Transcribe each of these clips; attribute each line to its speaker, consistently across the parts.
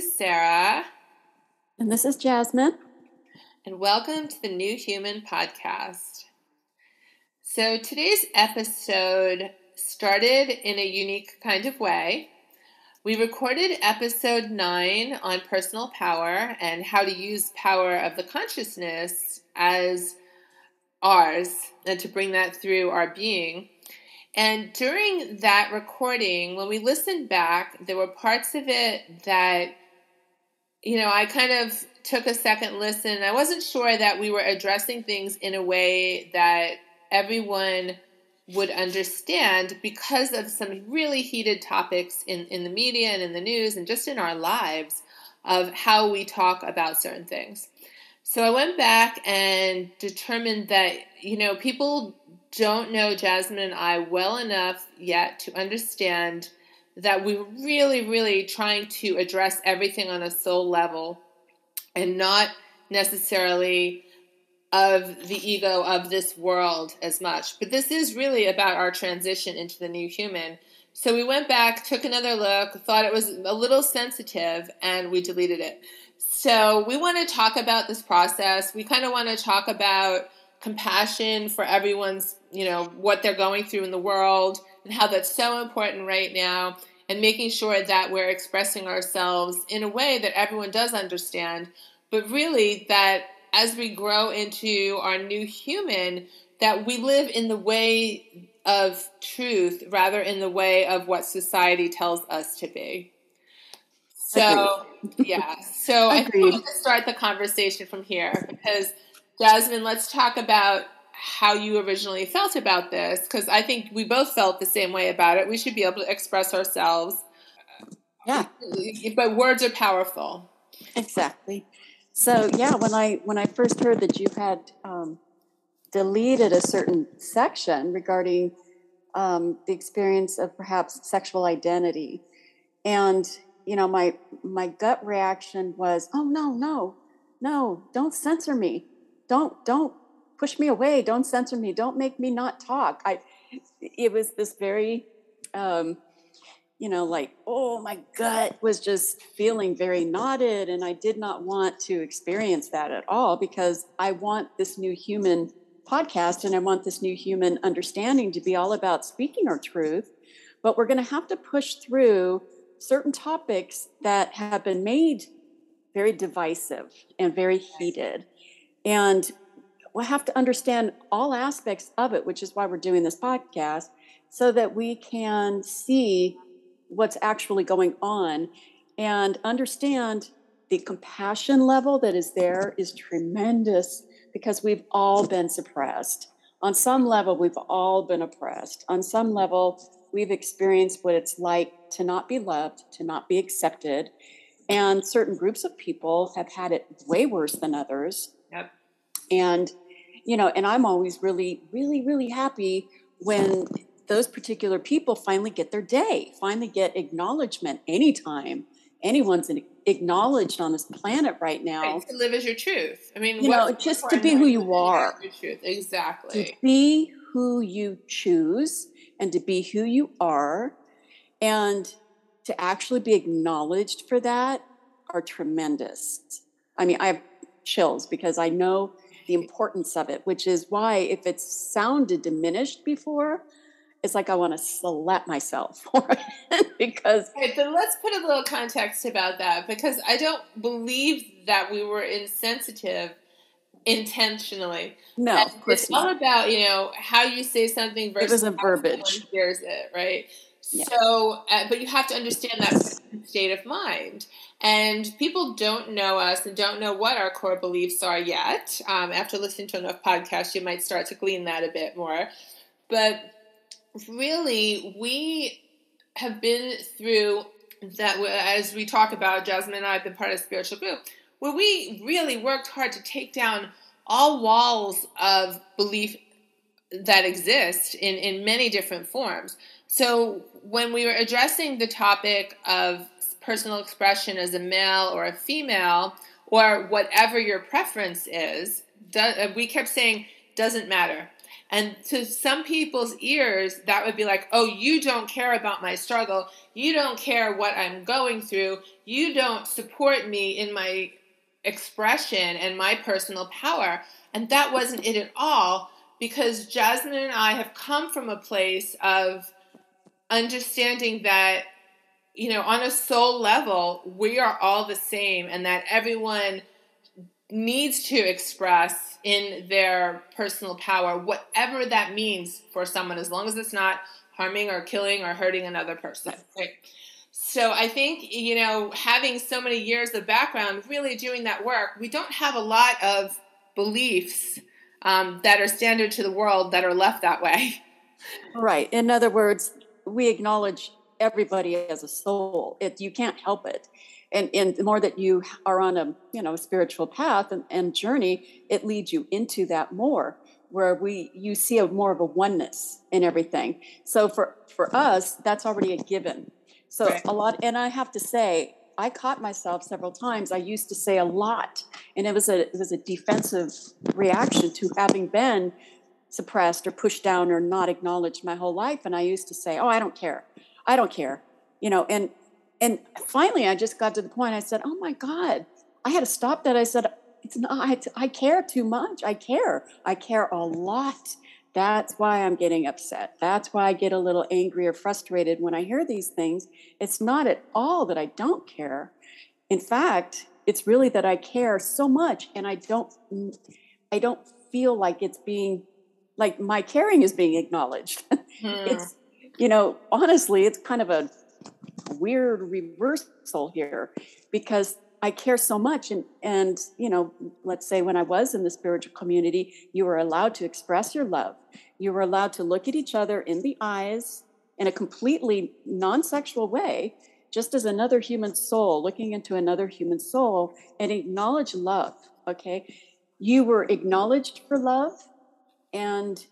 Speaker 1: Is Sarrah.
Speaker 2: And this is Jasmine.
Speaker 1: And welcome to the New Human podcast. So today's episode started in a unique kind of way. We recorded episode nine on personal power and how to use power of the consciousness as ours and to bring that through our being. And during that recording, when we listened back, there were parts of it that, you know, I kind of took a second listen. I wasn't sure that we were addressing things in a way that everyone would understand because of some really heated topics in, in the media and in the news and just in our lives of how we talk about certain things. So I went back and determined that, you know, people don't know Jasmine and I well enough yet to understand that we're really, really trying to address everything on a soul level and not necessarily of the ego of this world as much. But this is really about our transition into the new human. So we went back, took another look, thought it was a little sensitive, and we deleted it. So we want to talk about this process. We kind of want to talk about compassion for everyone's, you know, what they're going through in the world and how that's so important right now and making sure that we're expressing ourselves in a way that everyone does understand, but really that as we grow into our new human, that we live in the way of truth rather in the way of what society tells us to be. So, yeah. So I think going to start the conversation from here because Jasmine, let's talk about how you originally felt about this because I think we both felt the same way about it. We should be able to express ourselves.
Speaker 2: Yeah.
Speaker 1: But words are powerful.
Speaker 2: Exactly. So yeah, when I when I first heard that you had um, deleted a certain section regarding um, the experience of perhaps sexual identity, and you know my my gut reaction was, oh no no no, don't censor me don't don't push me away don't censor me don't make me not talk. I it was this very um you know like oh my gut was just feeling very knotted and i did not want to experience that at all because i want this new human podcast and i want this new human understanding to be all about speaking our truth. But we're going to have to push through certain topics that have been made very divisive and very heated. And we'll have to understand all aspects of it, which is why we're doing this podcast, so that we can see what's actually going on and understand the compassion level that is there is tremendous because we've all been suppressed. On some level, we've all been oppressed. On some level, we've experienced what it's like to not be loved, to not be accepted. And certain groups of people have had it way worse than others. And, you know, and I'm always really, really, really happy when those particular people finally get their day, finally get acknowledgement anytime anyone's acknowledged on this planet right now.
Speaker 1: Right, to live as your truth. I mean,
Speaker 2: you know, just to be who you are.
Speaker 1: Your truth, exactly.
Speaker 2: To be who you choose and to be who you are and to actually be acknowledged for that are tremendous. I mean, I have chills because I know the importance of it, which is why if it's sounded diminished before, it's like I want to slap myself for it because.
Speaker 1: But let's put a little context about that because I don't believe that we were insensitive intentionally.
Speaker 2: No,
Speaker 1: and it's not. all about you know how you say something versus
Speaker 2: it was a verbiage.
Speaker 1: Hears it right. So, uh, but you have to understand that state of mind. And people don't know us and don't know what our core beliefs are yet. Um, after listening to enough podcasts, you might start to glean that a bit more. But really, we have been through that, as we talk about, Jasmine and I have been part of spiritual group, where we really worked hard to take down all walls of belief that exist in, in many different forms. So when we were addressing the topic of personal expression as a male or a female, or whatever your preference is, uh, we kept saying doesn't matter. And to some people's ears, that would be like, oh, you don't care about my struggle. You don't care what I'm going through. You don't support me in my expression and my personal power. And that wasn't it at all because Jasmine and I have come from a place of understanding that, you know, on a soul level, we are all the same and that everyone needs to express in their personal power, whatever that means for someone, as long as it's not harming or killing or hurting another person. Right? So I think, you know, having so many years of background, really doing that work, we don't have a lot of beliefs um, that are standard to the world that are left that way.
Speaker 2: Right. In other words, we acknowledge everybody as a soul. It, you can't help it. And and the more that you are on a you know spiritual path and, and journey it leads you into that more where we you see a more of a oneness in everything. So for for us that's already a given. So a lot and i have to say i caught myself several times. I used to say a lot and it was a it was a defensive reaction to having been suppressed or pushed down or not acknowledged my whole life. And i used to say oh i don't care. I don't care. You know and and finally i just got to the point i said oh my god. I had to stop that. I said it's not I, I care too much. I care. I care a lot. That's why i'm getting upset. That's why i get a little angry or frustrated when i hear these things. It's not at all that i don't care. In fact it's really that i care so much and i don't i don't feel like it's being like my caring is being acknowledged hmm. it's you know honestly it's kind of a weird reversal here because I care so much. And, and, you know, let's say when I was in the spiritual community, you were allowed to express your love. You were allowed to look at each other in the eyes in a completely non sexual way, just as another human soul looking into another human soul and acknowledge love. Okay. You were acknowledged for love. And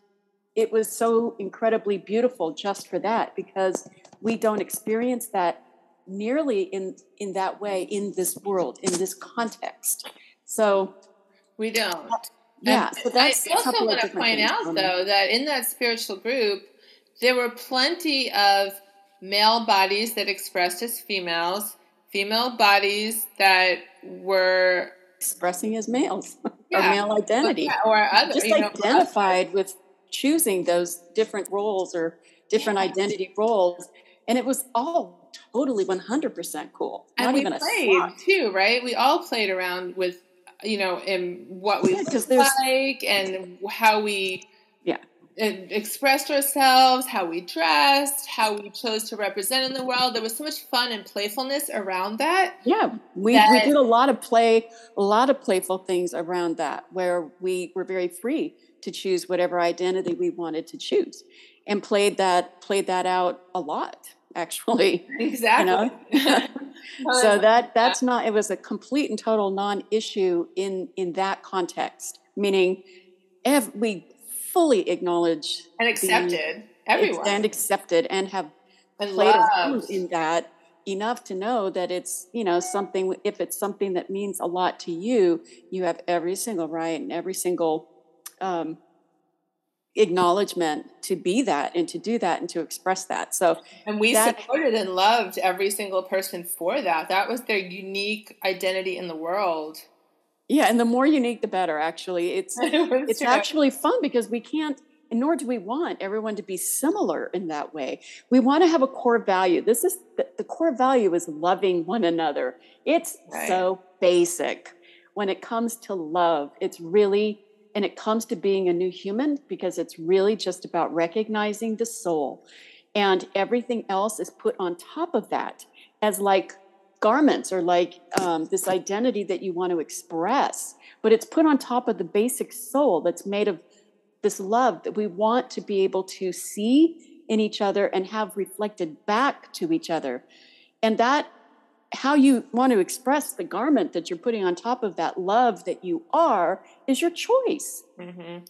Speaker 2: it was so incredibly beautiful just for that because we don't experience that nearly in in that way in this world in this context. So
Speaker 1: we don't.
Speaker 2: Yeah so that's
Speaker 1: i also want to point out though that in that spiritual group there were plenty of male bodies that expressed as females female bodies that were
Speaker 2: expressing as males yeah. or male identity
Speaker 1: or other
Speaker 2: just identified know, with choosing those different roles or different yeah. identity roles and it was all totally 100% cool.
Speaker 1: Not and we even played too, right? We all played around with, you know, in what we yeah, look like and how we
Speaker 2: yeah
Speaker 1: expressed ourselves, how we dressed, how we chose to represent in the world. There was so much fun and playfulness around that.
Speaker 2: Yeah, we, that, we did a lot of play, a lot of playful things around that where we were very free to choose whatever identity we wanted to choose and played that played that out a lot actually.
Speaker 1: Exactly.
Speaker 2: You know? so um, that that's not it was a complete and total non-issue in in that context, meaning we fully acknowledge
Speaker 1: and accepted everyone
Speaker 2: and accepted and have and played loved. in that enough to know that it's you know something if it's something that means a lot to you you have every single right and every single um, acknowledgement to be that and to do that and to express that. So
Speaker 1: and we that, supported and loved every single person for that. That was their unique identity in the world.
Speaker 2: Yeah, and the more unique the better actually. It's it it's true. actually fun because we can't and nor do we want everyone to be similar in that way. We want to have a core value. This is the, the core value is loving one another. It's right. so basic. When it comes to love, it's really and it comes to being a new human because it's really just about recognizing the soul. And everything else is put on top of that as like garments or like um, this identity that you want to express. But it's put on top of the basic soul that's made of this love that we want to be able to see in each other and have reflected back to each other. And that how you want to express the garment that you're putting on top of that love that you are is your choice. Mm-hmm.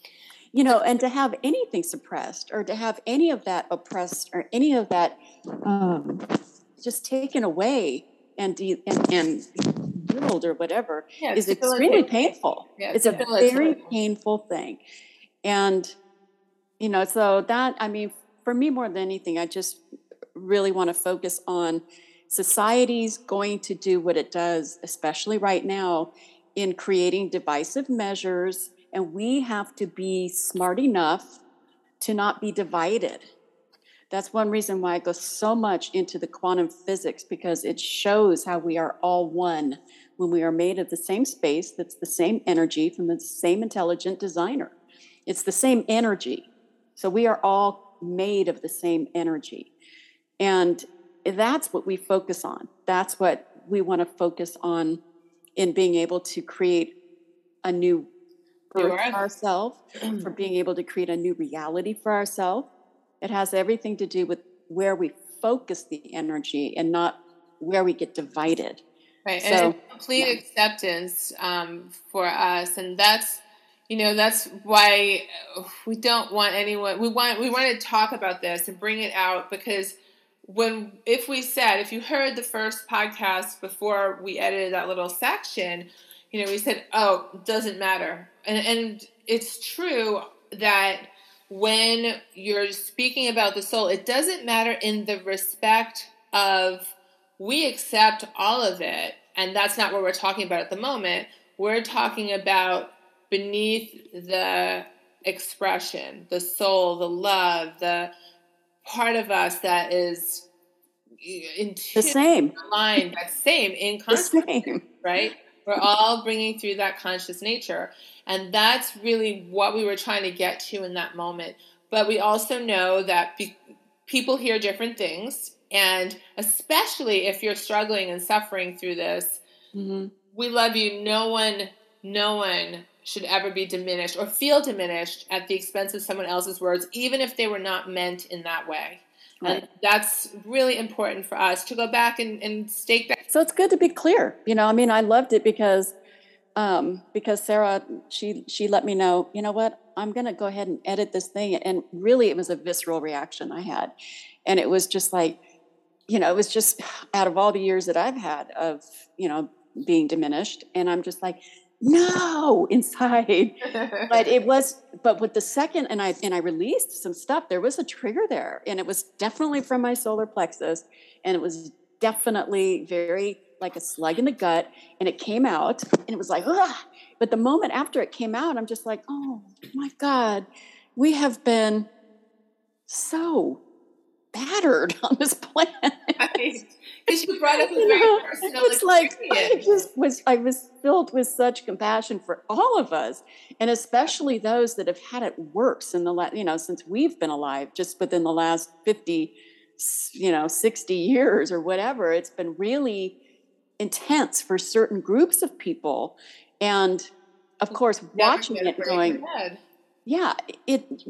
Speaker 2: You know, and to have anything suppressed or to have any of that oppressed or any of that um, just taken away and and, and drilled or whatever yeah, is extremely painful. Yeah, it's, it's a very painful thing. And you know, so that, I mean, for me more than anything, I just really want to focus on society's going to do what it does, especially right now, in creating divisive measures. And we have to be smart enough to not be divided. That's one reason why I go so much into the quantum physics because it shows how we are all one when we are made of the same space that's the same energy from the same intelligent designer. It's the same energy. So we are all made of the same energy. And that's what we focus on. That's what we want to focus on in being able to create a new earth for ourselves, for being able to create a new reality for ourselves. It has everything to do with where we focus the energy and not where we get divided.
Speaker 1: Right, so, and complete yeah. acceptance um, for us, and that's you know that's why we don't want anyone. We want we want to talk about this and bring it out because when if we said if you heard the first podcast before we edited that little section you know we said oh doesn't matter and and it's true that when you're speaking about the soul it doesn't matter in the respect of we accept all of it and that's not what we're talking about at the moment. We're talking about beneath the expression the soul the love the part of us that is in
Speaker 2: the same.
Speaker 1: line, that same in consciousness, right? We're all bringing through that conscious nature, and that's really what we were trying to get to in that moment. But we also know that be- people hear different things, and especially if you're struggling and suffering through this, mm-hmm. we love you. No one, no one should ever be diminished or feel diminished at the expense of someone else's words, even if they were not meant in that way. Right. And that's really important for us to go back and, and stake that.
Speaker 2: So it's good to be clear. You know, I mean, I loved it because um, because Sarrah, she she let me know, you know what, I'm gonna go ahead and edit this thing. And really it was a visceral reaction I had. And it was just like, you know, it was just out of all the years that I've had of, you know, being diminished. And I'm just like, no inside but it was but with the second and i and i released some stuff there was a trigger there and it was definitely from my solar plexus and it was definitely very like a slug in the gut and it came out and it was like Ugh. but the moment after it came out i'm just like oh my god we have been so battered on this planet.
Speaker 1: Because you brought up a very know, personal
Speaker 2: It's like I just was I was filled with such compassion for all of us, and especially those that have had it worse in the last, you know, since we've been alive, just within the last 50, you know, 60 years or whatever. It's been really intense for certain groups of people. And of course, watching it going, yeah, it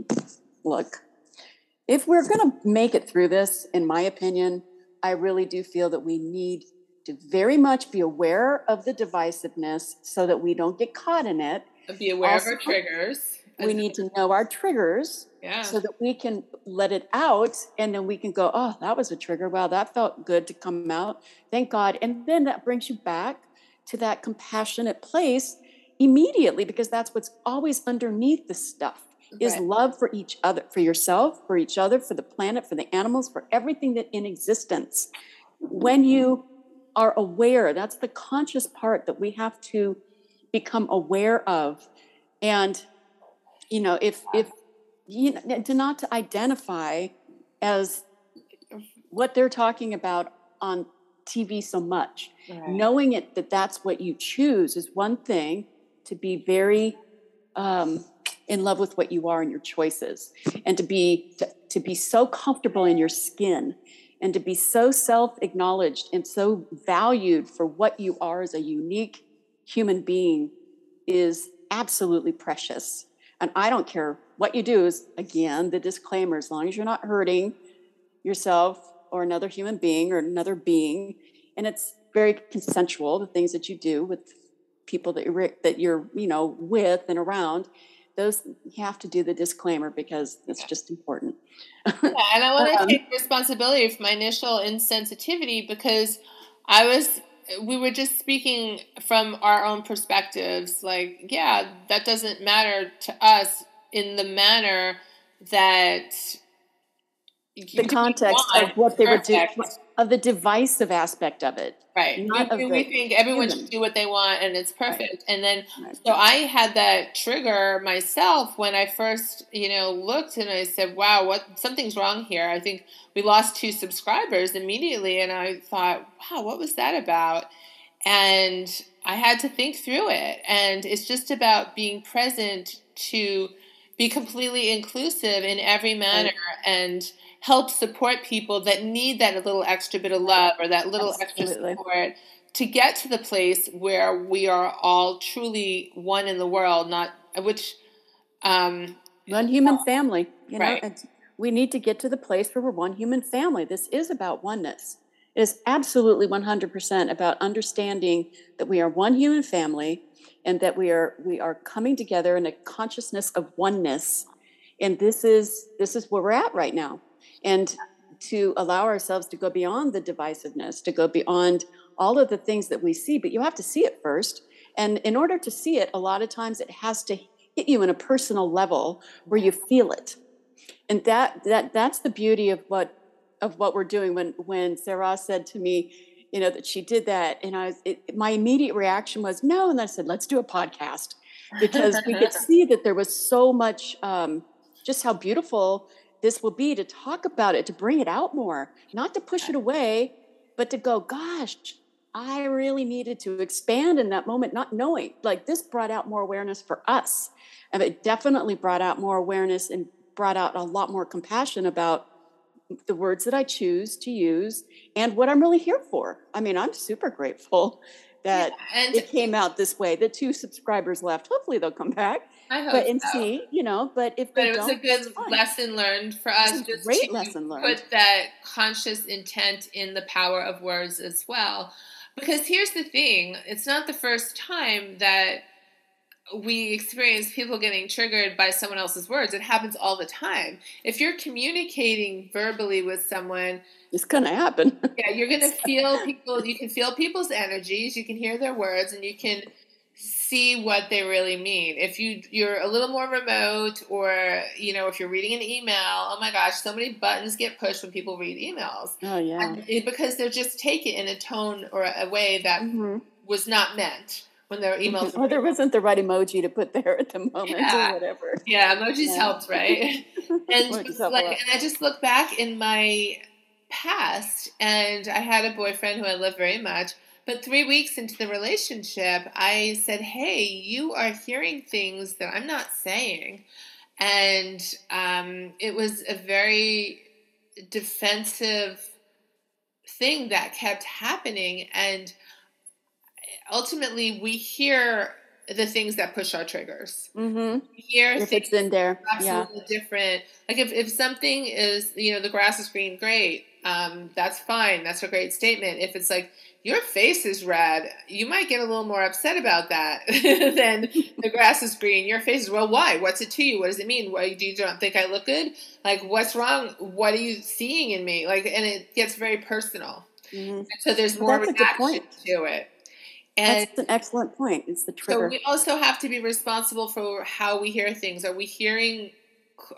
Speaker 2: look, if we're going to make it through this, in my opinion, I really do feel that we need to very much be aware of the divisiveness so that we don't get caught in it.
Speaker 1: Be aware also, of our triggers.
Speaker 2: We need to know our triggers yeah. so that we can let it out and then we can go, oh, that was a trigger. Wow, that felt good to come out. Thank God. And then that brings you back to that compassionate place immediately because that's what's always underneath the stuff is love for each other, for yourself, for each other, for the planet, for the animals, for everything that in existence. When you are aware, that's the conscious part that we have to become aware of. And, you know, if, if, you know, to not to identify as what they're talking about on TV so much. Right. Knowing it that that's what you choose is one thing. To be very um, in love with what you are and your choices and to be to, to be so comfortable in your skin and to be so self-acknowledged and so valued for what you are as a unique human being is absolutely precious and i don't care what you do is again the disclaimer as long as you're not hurting yourself or another human being or another being and it's very consensual the things that you do with people that you're that you're you know with and around those you have to do the disclaimer because it's just important.
Speaker 1: yeah, and I want to um, take responsibility for my initial insensitivity because I was we were just speaking from our own perspectives like yeah that doesn't matter to us in the manner that
Speaker 2: the context of what they were doing of the divisive aspect of it
Speaker 1: right we, we think everyone human. should do what they want and it's perfect right. and then right. so i had that trigger myself when i first you know looked and i said wow what something's wrong here i think we lost two subscribers immediately and i thought wow what was that about and i had to think through it and it's just about being present to be completely inclusive in every manner right. and help support people that need that little extra bit of love or that little Absolutely. extra support to get to the place where we are all truly one in the world, not which um,
Speaker 2: one human family. You know, right. we need to get to the place where we're one human family. This is about oneness. It is absolutely 100% about understanding that we are one human family and that we are we are coming together in a consciousness of oneness. And this is this is where we're at right now and to allow ourselves to go beyond the divisiveness, to go beyond all of the things that we see. But you have to see it first. And in order to see it, a lot of times it has to hit you in a personal level where you feel it. And that that that's the beauty of what of what we're doing. When when Sarrah said to me, you know, that she did that, and I was it, my immediate reaction was no, and I said, let's do a podcast because we could see that there was so much um, just how beautiful this will be to talk about it, to bring it out more, not to push it away, but to go, gosh, I really needed to expand in that moment, not knowing. Like this brought out more awareness for us. And it definitely brought out more awareness and brought out a lot more compassion about the words that I choose to use and what I'm really here for. I mean, I'm super grateful that yeah, it came out this way. The two subscribers left. Hopefully they'll come back.
Speaker 1: I hope
Speaker 2: but and
Speaker 1: so.
Speaker 2: see, you know, but if
Speaker 1: but
Speaker 2: it
Speaker 1: was a good lesson learned for us.
Speaker 2: Just great lesson learned.
Speaker 1: Put that conscious intent in the power of words as well, because here's the thing: it's not the first time that we experience people getting triggered by someone else's words. It happens all the time. If you're communicating verbally with someone,
Speaker 2: it's going to happen.
Speaker 1: yeah, you're going to feel people. You can feel people's energies. You can hear their words, and you can see what they really mean. If you you're a little more remote or you know if you're reading an email, oh my gosh, so many buttons get pushed when people read emails.
Speaker 2: Oh yeah.
Speaker 1: Because they're just taken in a tone or a way that mm-hmm. was not meant when their emails
Speaker 2: or there wasn't the right emoji to put there at the moment yeah. or whatever.
Speaker 1: Yeah, emojis yeah. helped, right? and like and I just look back in my past and I had a boyfriend who I loved very much but three weeks into the relationship, I said, Hey, you are hearing things that I'm not saying. And um, it was a very defensive thing that kept happening. And ultimately, we hear the things that push our triggers.
Speaker 2: Mm-hmm.
Speaker 1: Hear
Speaker 2: if it's in there,
Speaker 1: absolutely yeah. different. Like if, if something is, you know, the grass is green, great. Um, that's fine. That's a great statement. If it's like your face is red, you might get a little more upset about that than the grass is green. Your face is, well, why? What's it to you? What does it mean? Why do you don't think I look good? Like, what's wrong? What are you seeing in me? Like, and it gets very personal. Mm-hmm. So there's more
Speaker 2: well, reaction
Speaker 1: to it.
Speaker 2: And That's an excellent point. It's the trigger.
Speaker 1: So we also have to be responsible for how we hear things. Are we hearing, uh,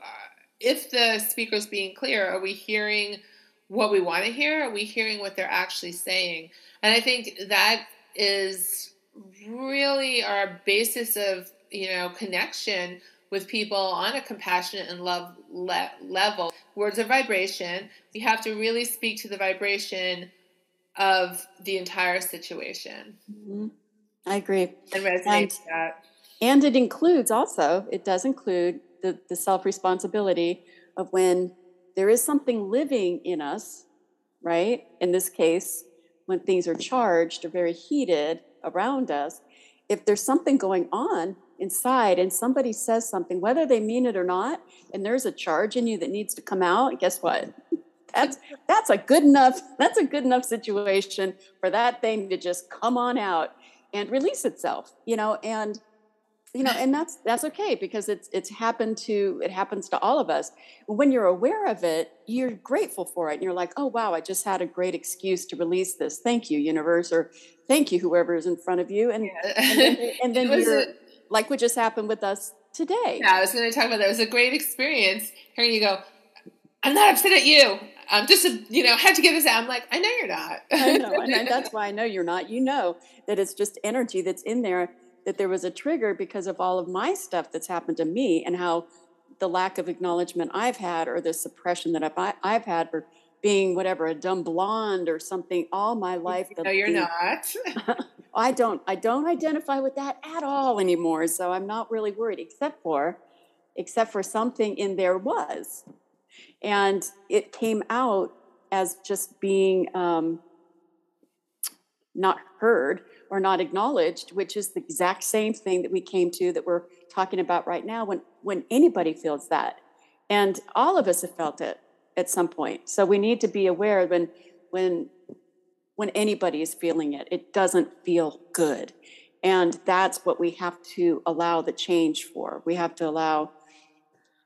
Speaker 1: if the speaker's being clear, are we hearing what we want to hear? Are we hearing what they're actually saying? And I think that is really our basis of, you know, connection with people on a compassionate and love le- level. Words of vibration. We have to really speak to the vibration of the entire situation.
Speaker 2: Mm-hmm. I agree.
Speaker 1: And resonate and, that.
Speaker 2: And it includes also, it does include the, the self responsibility of when there is something living in us, right? In this case, when things are charged or very heated around us, if there's something going on inside and somebody says something, whether they mean it or not, and there's a charge in you that needs to come out, guess what? That's that's a good enough that's a good enough situation for that thing to just come on out and release itself, you know, and you know and that's that's okay because it's it's happened to it happens to all of us when you're aware of it you're grateful for it and you're like oh wow i just had a great excuse to release this thank you universe or thank you whoever is in front of you and yeah. and then, and then you're a, like what just happened with us today.
Speaker 1: Yeah, I was going to talk about that. It was a great experience hearing you go, I'm not upset at you. I'm just, you know, had to get this out. I'm like, I know you're not.
Speaker 2: I know. And that's why I know you're not. You know that it's just energy that's in there, that there was a trigger because of all of my stuff that's happened to me and how the lack of acknowledgement I've had or the suppression that I've, I've had for being whatever, a dumb blonde or something all my life.
Speaker 1: No, you're the, not.
Speaker 2: I don't I don't identify with that at all anymore. So I'm not really worried, except for except for something in there was. And it came out as just being um, not heard or not acknowledged, which is the exact same thing that we came to that we're talking about right now when when anybody feels that. And all of us have felt it at some point. So we need to be aware when when when anybody is feeling it. It doesn't feel good. And that's what we have to allow the change for. We have to allow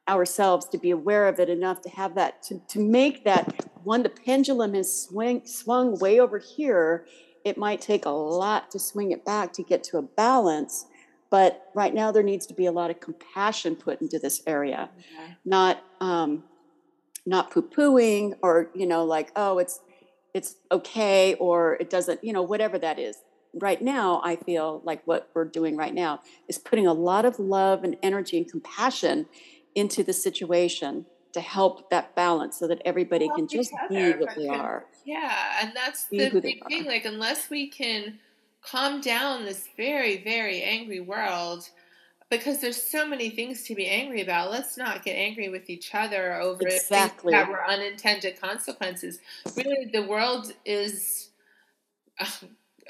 Speaker 2: ourselves to be aware of it enough to have that, to, to make that when the pendulum is swing, swung way over here, it might take a lot to swing it back to get to a balance. But right now, there needs to be a lot of compassion put into this area, okay. not um, not poo pooing or you know like oh it's it's okay or it doesn't, you know, whatever that is. Right now, I feel like what we're doing right now is putting a lot of love and energy and compassion into the situation to help that balance so that everybody can just be what they are.
Speaker 1: Yeah, and that's be the big thing. Like, unless we can calm down this very, very angry world, because there's so many things to be angry about. Let's not get angry with each other over exactly. that were unintended consequences. Really, the world is uh,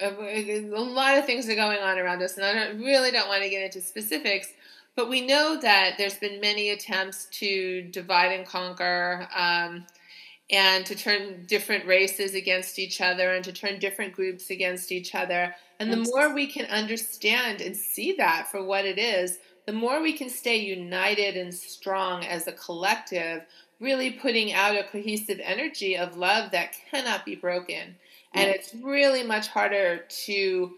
Speaker 1: a lot of things are going on around us, and I don't, really don't want to get into specifics. But we know that there's been many attempts to divide and conquer. Um, and to turn different races against each other and to turn different groups against each other. And the more we can understand and see that for what it is, the more we can stay united and strong as a collective, really putting out a cohesive energy of love that cannot be broken. And it's really much harder to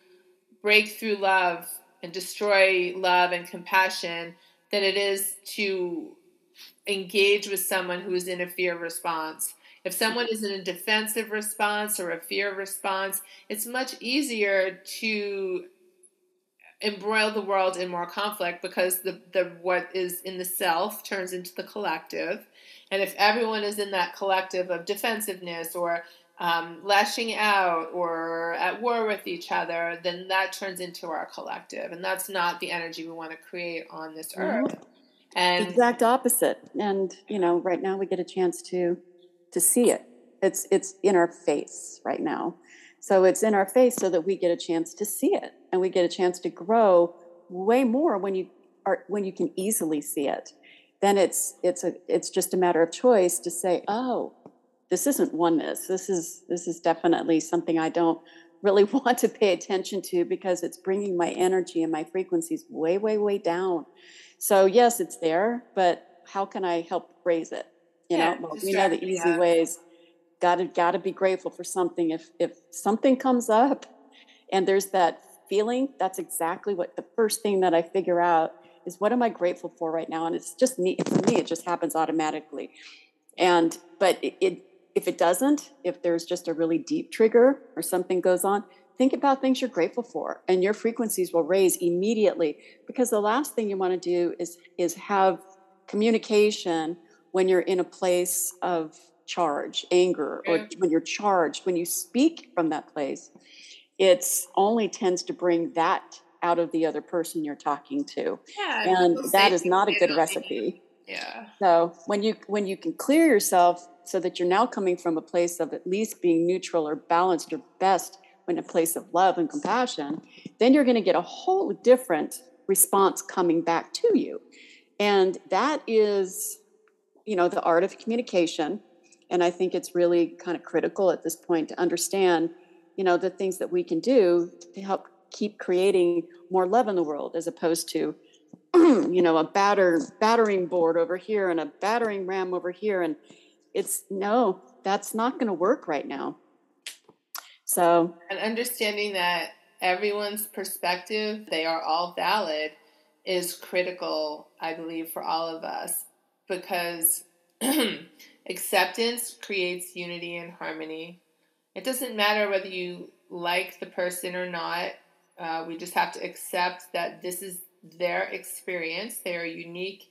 Speaker 1: break through love and destroy love and compassion than it is to engage with someone who is in a fear response. If someone is in a defensive response or a fear response, it's much easier to embroil the world in more conflict because the, the what is in the self turns into the collective. And if everyone is in that collective of defensiveness or um, lashing out or at war with each other, then that turns into our collective. And that's not the energy we want to create on this mm-hmm. earth.
Speaker 2: And exact opposite. And you know, right now we get a chance to to see it. It's it's in our face right now. So it's in our face so that we get a chance to see it and we get a chance to grow way more when you are when you can easily see it. Then it's it's a it's just a matter of choice to say, "Oh, this isn't oneness. This is this is definitely something I don't really want to pay attention to because it's bringing my energy and my frequencies way way way down." So yes, it's there, but how can I help raise it? You yeah, know, well, we know the easy yeah. ways. Got to got to be grateful for something. If if something comes up, and there's that feeling, that's exactly what the first thing that I figure out is. What am I grateful for right now? And it's just me. For me, it just happens automatically. And but it, it if it doesn't, if there's just a really deep trigger or something goes on, think about things you're grateful for and your frequencies will raise immediately. Because the last thing you want to do is is have communication when you're in a place of charge anger or when you're charged when you speak from that place it's only tends to bring that out of the other person you're talking to. Yeah, and that is not a good recipe.
Speaker 1: yeah.
Speaker 2: So when you when you can clear yourself so that you're now coming from a place of at least being neutral or balanced or best in a place of love and compassion, then you're going to get a whole different response coming back to you. And that is, you know, the art of communication. And I think it's really kind of critical at this point to understand, you know, the things that we can do to help keep creating more love in the world as opposed to, you know, a batter battering board over here and a battering ram over here. And it's no, that's not going to work right now. So,
Speaker 1: and understanding that everyone's perspective, they are all valid, is critical, I believe, for all of us because acceptance creates unity and harmony. It doesn't matter whether you like the person or not. Uh, we just have to accept that this is their experience. They are unique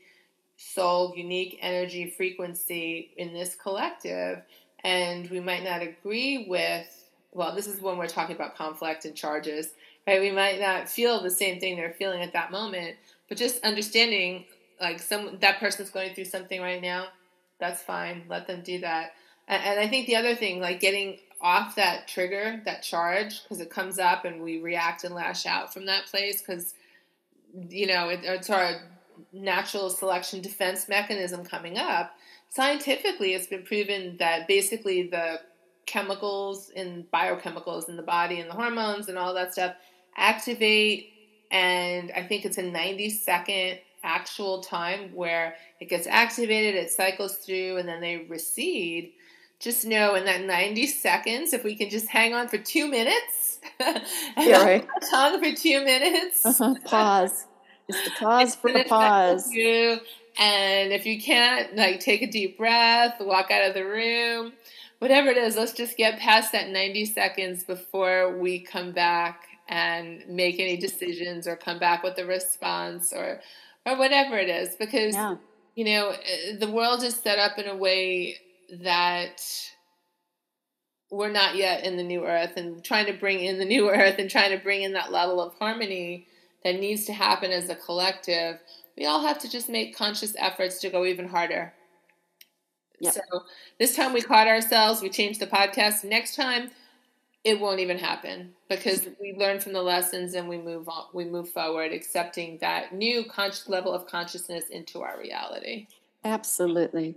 Speaker 1: soul, unique energy frequency in this collective. And we might not agree with, well, this is when we're talking about conflict and charges, right? We might not feel the same thing they're feeling at that moment, but just understanding like some that person's going through something right now, that's fine. Let them do that. And, and I think the other thing, like getting off that trigger, that charge, because it comes up and we react and lash out from that place because, you know, it, it's our natural selection defense mechanism coming up. Scientifically, it's been proven that basically the chemicals and biochemicals in the body and the hormones and all that stuff activate and I think it's a 90 second actual time where it gets activated, it cycles through, and then they recede. Just know in that 90 seconds, if we can just hang on for two minutes, and yeah, right. tongue for two minutes,
Speaker 2: uh-huh. pause. Just a pause for the pause.
Speaker 1: You. And if you can't, like, take a deep breath, walk out of the room, whatever it is, let's just get past that 90 seconds before we come back and make any decisions or come back with a response or or whatever it is because yeah. you know eh, the world is set up in a way that we're not yet in the new earth and trying to bring in the new earth and trying to bring in that level of harmony that needs to happen as a collective we all have to just make conscious efforts to go even harder. Yep. so this time we caught ourselves we changed the podcast. Next time it won't even happen because we learn from the lessons and we move on we move forward accepting that new conscious level of consciousness into our reality.
Speaker 2: Absolutely.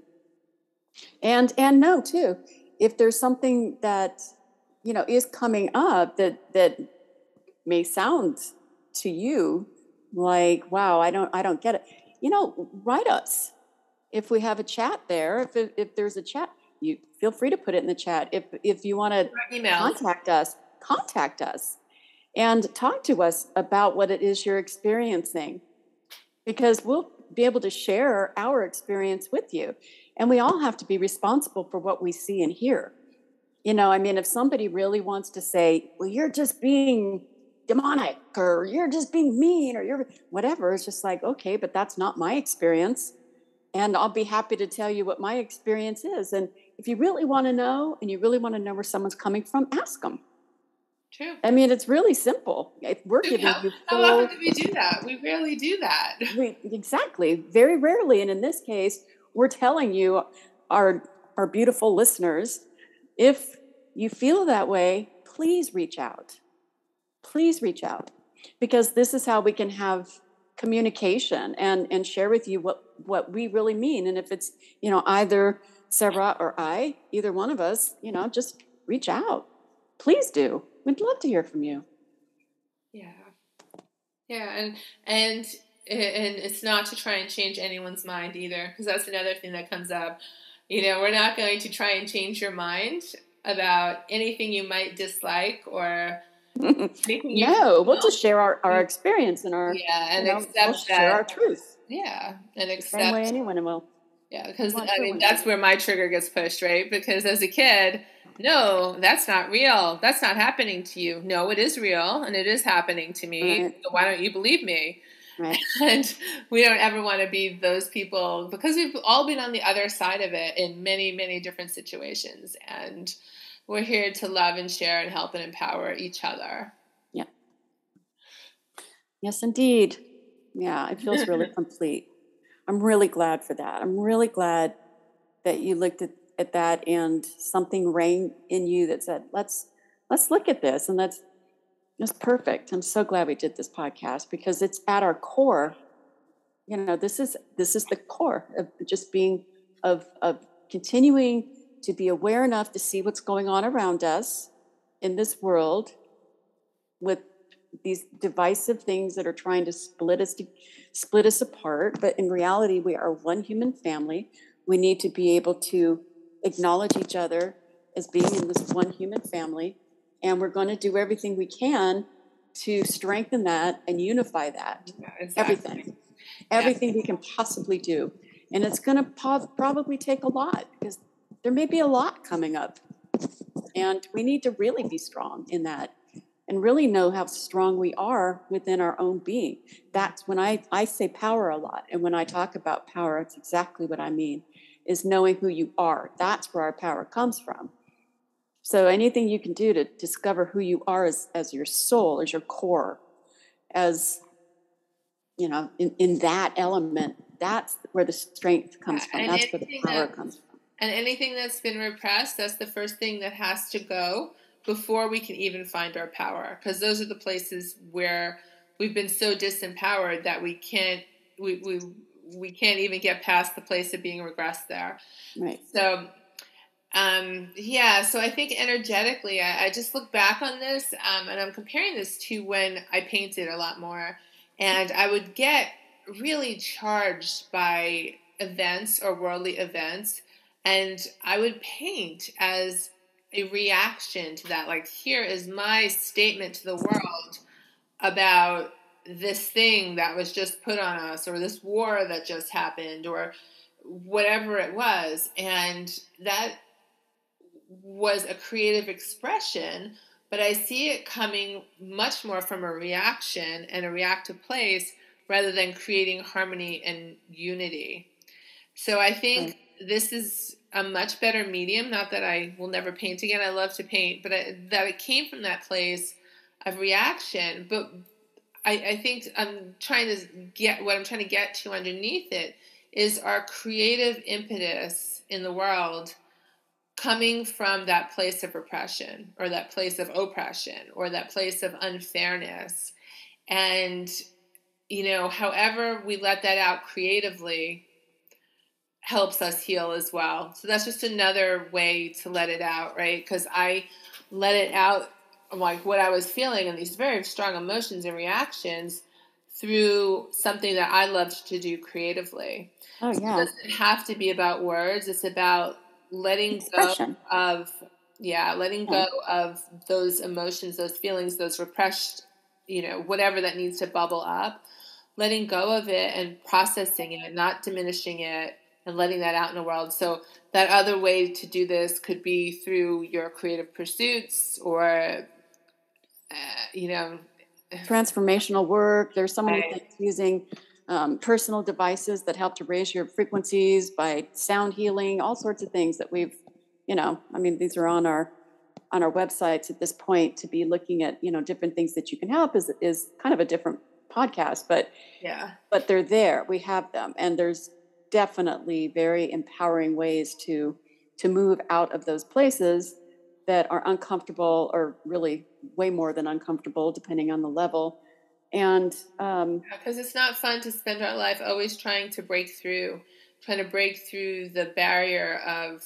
Speaker 2: And and no too if there's something that you know is coming up that that may sound to you like wow i don't i don't get it you know write us if we have a chat there if if there's a chat you feel free to put it in the chat. If if you want to contact us, contact us and talk to us about what it is you're experiencing because we'll be able to share our experience with you. And we all have to be responsible for what we see and hear. You know, I mean, if somebody really wants to say, well, you're just being demonic or you're just being mean or you're whatever, it's just like, okay, but that's not my experience. And I'll be happy to tell you what my experience is. And if you really want to know and you really want to know where someone's coming from, ask them.
Speaker 1: True.
Speaker 2: I mean, it's really simple. If we're giving you
Speaker 1: full, how often do we do that? We rarely do that.
Speaker 2: We, exactly, very rarely. And in this case, we're telling you, our our beautiful listeners, if you feel that way, please reach out. Please reach out, because this is how we can have communication and and share with you what what we really mean. And if it's you know either Sarrah or I, either one of us, you know, just reach out. Please do. We'd love to hear from you.
Speaker 1: Yeah. Yeah, and and and it's not to try and change anyone's mind either, because that's another thing that comes up. You know, we're not going to try and change your mind about anything you might dislike or
Speaker 2: no, we'll just share our, our experience and our
Speaker 1: yeah, and
Speaker 2: you know,
Speaker 1: accept
Speaker 2: we'll
Speaker 1: that,
Speaker 2: share our truth.
Speaker 1: Yeah, and accept
Speaker 2: the same way anyone will.
Speaker 1: Yeah, because I mean that's where my trigger gets pushed, right? Because as a kid, no, that's not real. That's not happening to you. No, it is real and it is happening to me. Right. So why don't you believe me?
Speaker 2: Right.
Speaker 1: And we don't ever want to be those people because we've all been on the other side of it in many, many different situations. And we're here to love and share and help and empower each other.
Speaker 2: Yeah. Yes, indeed. Yeah, it feels really complete. I'm really glad for that. I'm really glad that you looked at, at that and something rang in you that said, let's let's look at this. And that's that's perfect. I'm so glad we did this podcast because it's at our core. You know, this is this is the core of just being of of continuing to be aware enough to see what's going on around us in this world with these divisive things that are trying to split us to, split us apart but in reality we are one human family we need to be able to acknowledge each other as being in this one human family and we're going to do everything we can to strengthen that and unify that.
Speaker 1: Yeah, exactly.
Speaker 2: Everything. Everything we can possibly do. And it's going to po- probably take a lot because there may be a lot coming up. And we need to really be strong in that and really know how strong we are within our own being. That's when I, I say power a lot. And when I talk about power, it's exactly what I mean is knowing who you are. That's where our power comes from. So anything you can do to discover who you are as, as your soul, as your core, as you know, in, in that element, that's where the strength comes from.
Speaker 1: And
Speaker 2: that's where the power
Speaker 1: that-
Speaker 2: comes from.
Speaker 1: And anything that's been repressed, that's the first thing that has to go before we can even find our power. Because those are the places where we've been so disempowered that we can't we, we we can't even get past the place of being regressed there.
Speaker 2: Right.
Speaker 1: So um yeah, so I think energetically I, I just look back on this um, and I'm comparing this to when I painted a lot more and I would get really charged by events or worldly events and I would paint as a reaction to that. Like, here is my statement to the world about this thing that was just put on us, or this war that just happened, or whatever it was. And that was a creative expression, but I see it coming much more from a reaction and a reactive place rather than creating harmony and unity. So I think this is a much better medium. Not that I will never paint again. I love to paint, but I, that it came from that place of reaction. But I, I think I'm trying to get what I'm trying to get to underneath it is our creative impetus in the world coming from that place of repression or that place of oppression or that place of unfairness. And, you know, however we let that out creatively helps us heal as well. So that's just another way to let it out, right? Because I let it out like what I was feeling and these very strong emotions and reactions through something that I loved to do creatively.
Speaker 2: Oh
Speaker 1: It
Speaker 2: yeah.
Speaker 1: doesn't have to be about words. It's about letting
Speaker 2: Expression.
Speaker 1: go of yeah, letting go of those emotions, those feelings, those repressed, you know, whatever that needs to bubble up. Letting go of it and processing it, not diminishing it, and letting that out in the world. So that other way to do this could be through your creative pursuits or uh, you know
Speaker 2: Transformational work. There's so many
Speaker 1: Right.
Speaker 2: things using um, personal devices that help to raise your frequencies by sound healing, all sorts of things that we've, you know, I mean, these are on our on our websites at this point to be looking at, you know, different things that you can help is is kind of a different podcast, but
Speaker 1: yeah
Speaker 2: but they're there. We have them, and there's definitely very empowering ways to to move out of those places that are uncomfortable, or really way more than uncomfortable, depending on the level. And um,
Speaker 1: because it's not fun to spend our life always trying to break through trying to break through the barrier of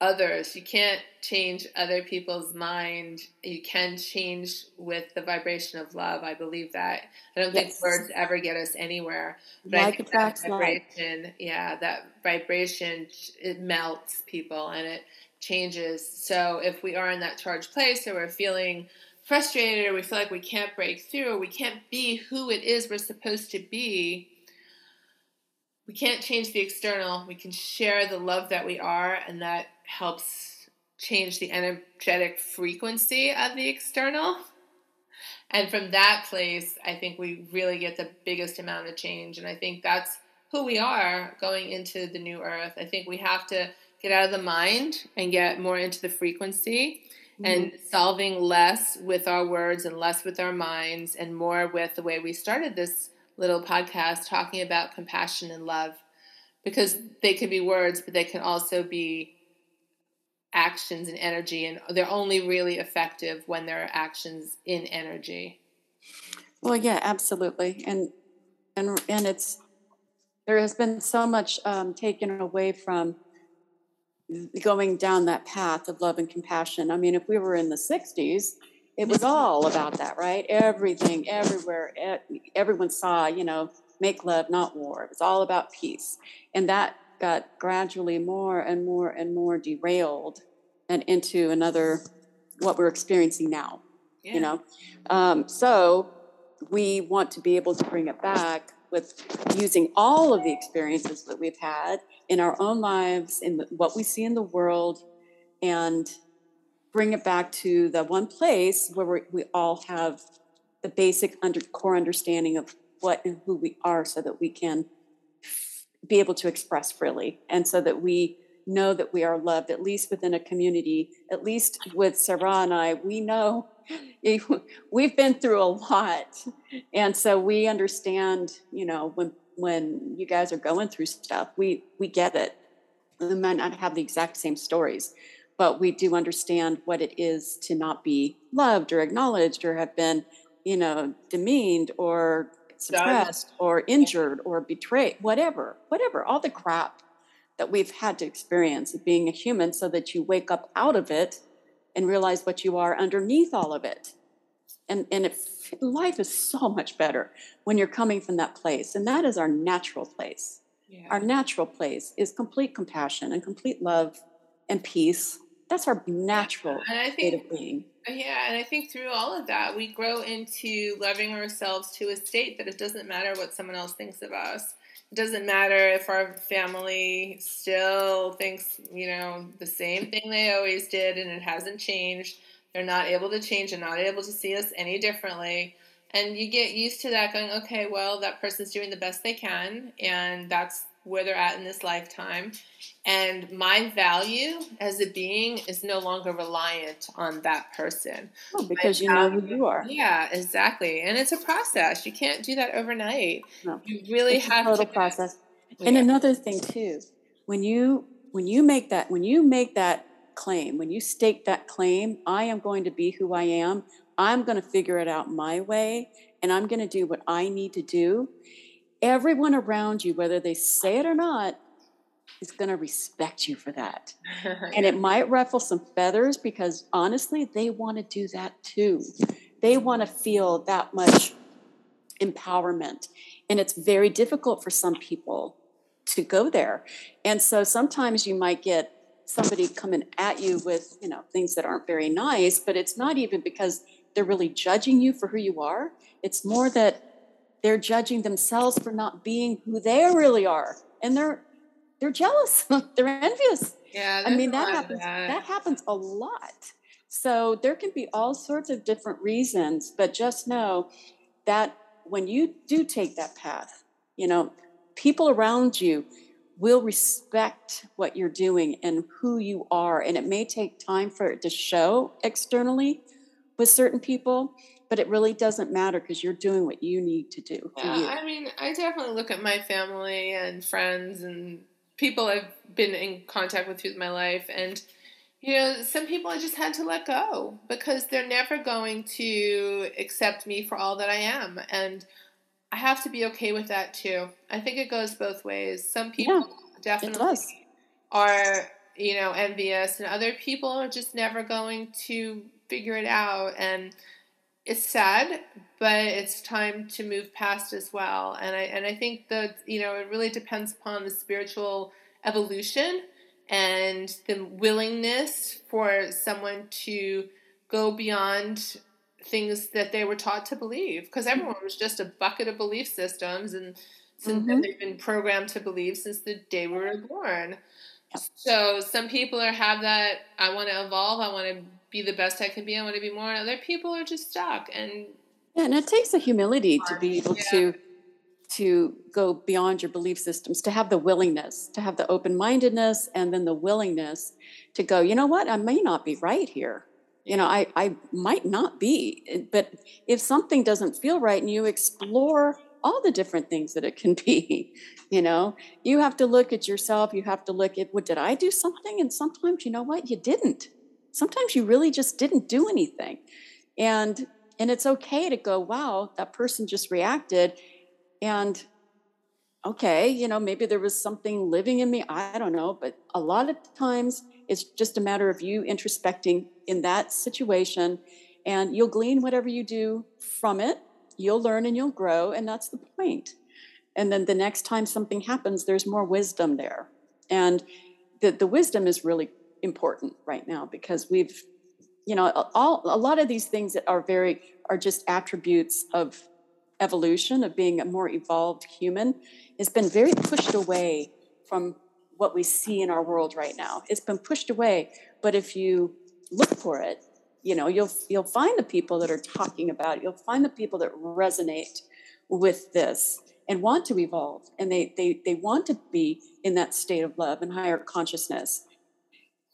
Speaker 1: others. You can't change other people's mind. You can change with the vibration of love. I believe that. I don't think words ever get us anywhere but I
Speaker 2: like
Speaker 1: think that
Speaker 2: like.
Speaker 1: vibration yeah that vibration it melts people and it changes. So if we are in that charged place or we're feeling frustrated or we feel like we can't break through or we can't be who it is we're supposed to be we can't change the external. We can share the love that we are and that helps change the energetic frequency of the external. And from that place i think we really get the biggest amount of change and i think that's who we are going into the new earth. I think we have to get out of the mind and get more into the frequency mm-hmm. and solving less with our words and less with our minds and more with the way we started this little podcast talking about compassion and love because they could be words but they can also be actions and energy and they're only really effective when they're actions in energy
Speaker 2: Well, yeah, absolutely, and and and it's there has been so much um, taken away from going down that path of love and compassion. I mean, if we were in the '60s, it was all about that, right? Everything, everywhere, everyone saw, you know, make love, not war. It was all about peace, and that got gradually more and more and more derailed and into another what we're experiencing now yeah. you know um, so we want to be able to bring it back with using all of the experiences that we've had in our own lives in the, what we see in the world and bring it back to the one place where we, all have the basic under, core understanding of what and who we are so that we can be able to express freely and so that we know that we are loved at least within a community. At least with Sarrah and i we know we've been through a lot. And so we understand you know when when you guys are going through stuff we we get it. We might not have the exact same stories but we do understand what it is to not be loved or acknowledged or have been you know demeaned or suppressed or injured or betrayed whatever whatever all the crap that we've had to experience of being a human so that you wake up out of it and realize what you are underneath all of it. And, and if, life is so much better when you're coming from that place. And that is our natural place. Yeah. Our natural place is complete compassion and complete love and peace. That's our natural and I think, state of being.
Speaker 1: Yeah, and I think through all of that, we grow into loving ourselves to a state that it doesn't matter what someone else thinks of us it doesn't matter if our family still thinks, you know, the same thing they always did and it hasn't changed. They're not able to change and not able to see us any differently. And you get used to that going, okay, well, that person's doing the best they can, and that's where they're at in this lifetime. And my value as a being is no longer reliant on that person.
Speaker 2: Oh, because you know who you are.
Speaker 1: Yeah, exactly. And it's a process. You can't do that overnight. No. You really
Speaker 2: it's
Speaker 1: have
Speaker 2: a total to process. Yeah. And another thing too, when you when you make that when you make that claim, when you stake that claim, I am going to be who I am. I'm going to figure it out my way and I'm going to do what I need to do everyone around you, whether they say it or not, is going to respect you for that. and it might ruffle some feathers because honestly, they want to do that too. They want to feel that much empowerment. And it's very difficult for some people to go there. And so sometimes you might get somebody coming at you with, you know, things that aren't very nice, but it's not even because they're really judging you for who you are. It's more that they're judging themselves for not being who they really are. And they're they're jealous. They're envious.
Speaker 1: Yeah
Speaker 2: i mean that happens that. that happens a lot. So there can be all sorts of different reasons but just know that when you do take that path you know people around you will respect what you're doing and who you are. And it may take time for it to show externally with certain people but it really doesn't matter because you're doing what you need to do.
Speaker 1: Yeah, I mean, I definitely look at my family and friends and people I've been in contact with through my life, and you know, some people I just had to let go because they're never going to accept me for all that I am, and I have to be okay with that too. I think it goes both ways. Some people yeah, definitely are, you know, envious, and other people are just never going to figure it out and it's sad, but it's time to move past as well. And I and I think that you know it really depends upon the spiritual evolution and the willingness for someone to go beyond things that they were taught to believe because everyone was just a bucket of belief systems and since mm-hmm. they've been programmed to believe since the day we were born so some people are have that I want to evolve, I want to be the best I can be, I want to be more. And other people are just stuck and
Speaker 2: yeah, and it takes a humility to be able yeah. to to go beyond your belief systems, to have the willingness, to have the open mindedness, and then the willingness to go, you know what, I may not be right here. You know, I, I might not be, eh, but if something doesn't feel right and you explore all the different things that it can be, you know you have to look at yourself you have to look at what did i do something and sometimes you know what you didn't sometimes you really just didn't do anything. And and it's okay to go wow that person just reacted. And okay you know maybe there was something living in me i don't know but a lot of times it's just a matter of you introspecting in that situation and you'll glean whatever you do from it you'll learn and you'll grow and that's the point. And then the next time something happens there's more wisdom there. And the, the wisdom is really important right now because we've you know, all a lot of these things that are very are just attributes of evolution of being a more evolved human has been very pushed away from what we see in our world right now. It's been pushed away, but if you look for it, you know, you'll you'll find the people that are talking about it. You'll find the people that resonate with this and want to evolve and they they they want to be in that state of love and higher consciousness.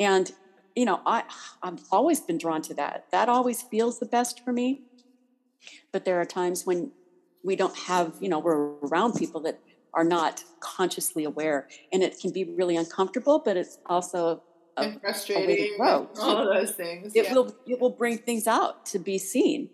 Speaker 2: And you know, I I've always been drawn to that. That always feels the best for me. But there are times when we don't have, you know, we're around people that are not consciously aware and it can be really uncomfortable but it's also
Speaker 1: a, and frustrating all of those things
Speaker 2: it yeah. will it will bring things out to be seen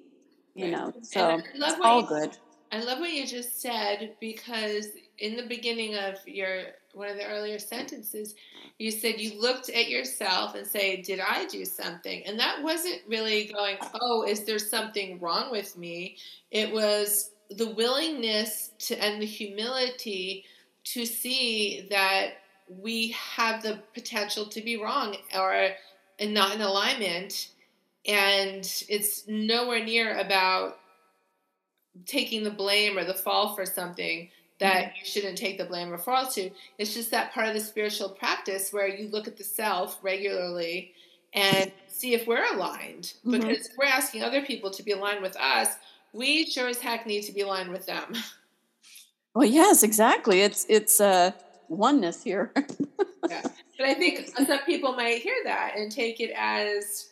Speaker 2: you right. know so it's all you, good
Speaker 1: i love what you just said because in the beginning of your one of the earlier sentences you said you looked at yourself and say did i do something? And that wasn't really going oh is there something wrong with me? It was the willingness to and the humility to see that we have the potential to be wrong or not in alignment. And it's nowhere near about taking the blame or the fall for something that mm-hmm. you shouldn't take the blame or fall to it's just that part of the spiritual practice where you look at the self regularly and see if we're aligned mm-hmm. because we're asking other people to be aligned with us we sure as heck need to be aligned with them.
Speaker 2: Well, yes, exactly. It's it's uh, oneness here.
Speaker 1: yeah. But I think some people might hear that and take it as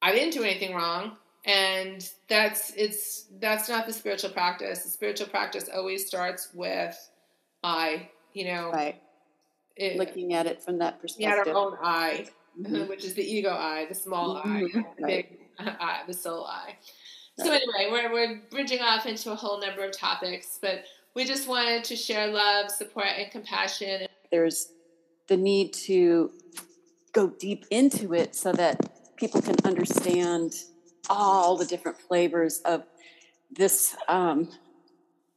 Speaker 1: I didn't do anything wrong, and that's it's that's not the spiritual practice. The spiritual practice always starts with I. You know,
Speaker 2: right. It, Looking at it from that perspective.
Speaker 1: At our own I, mm-hmm. which is the ego eye the small mm-hmm. I, the right. big I, the soul I. So anyway, we're we're bridging off into a whole number of topics, but we just wanted to share love, support, and compassion.
Speaker 2: There's the need to go deep into it so that people can understand all the different flavors of this um,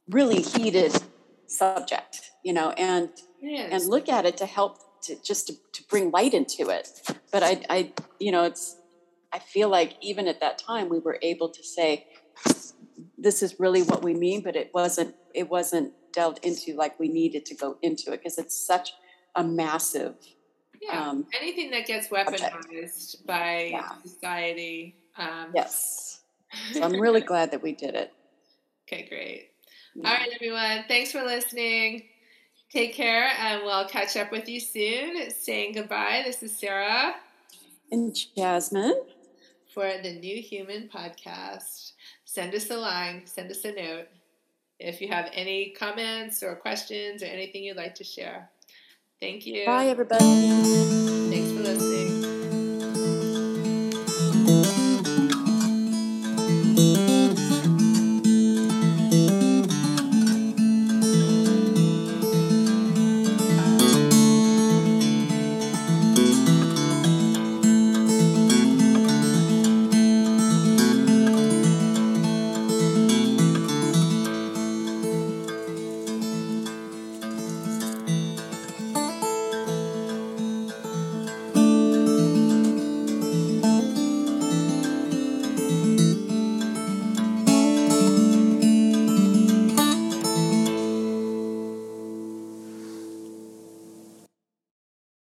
Speaker 2: really heated subject, you know, and and look at it to help to just to, to bring light into it. But I, I, you know, it's I feel like even at that time we were able to say this is really what we mean, but it wasn't it wasn't delved into like we needed to go into it because it's such a massive
Speaker 1: yeah um, anything that gets weaponized by yeah. society
Speaker 2: um, yes so i'm really glad that we did it
Speaker 1: okay great yeah. all right everyone thanks for listening take care and we'll catch up with you soon saying goodbye this is Sarrah
Speaker 2: and jasmine
Speaker 1: for the New Human podcast. Send us a line, send us a note if you have any comments or questions or anything you'd like to share. Thank you.
Speaker 2: Bye, everybody.
Speaker 1: Thanks for listening.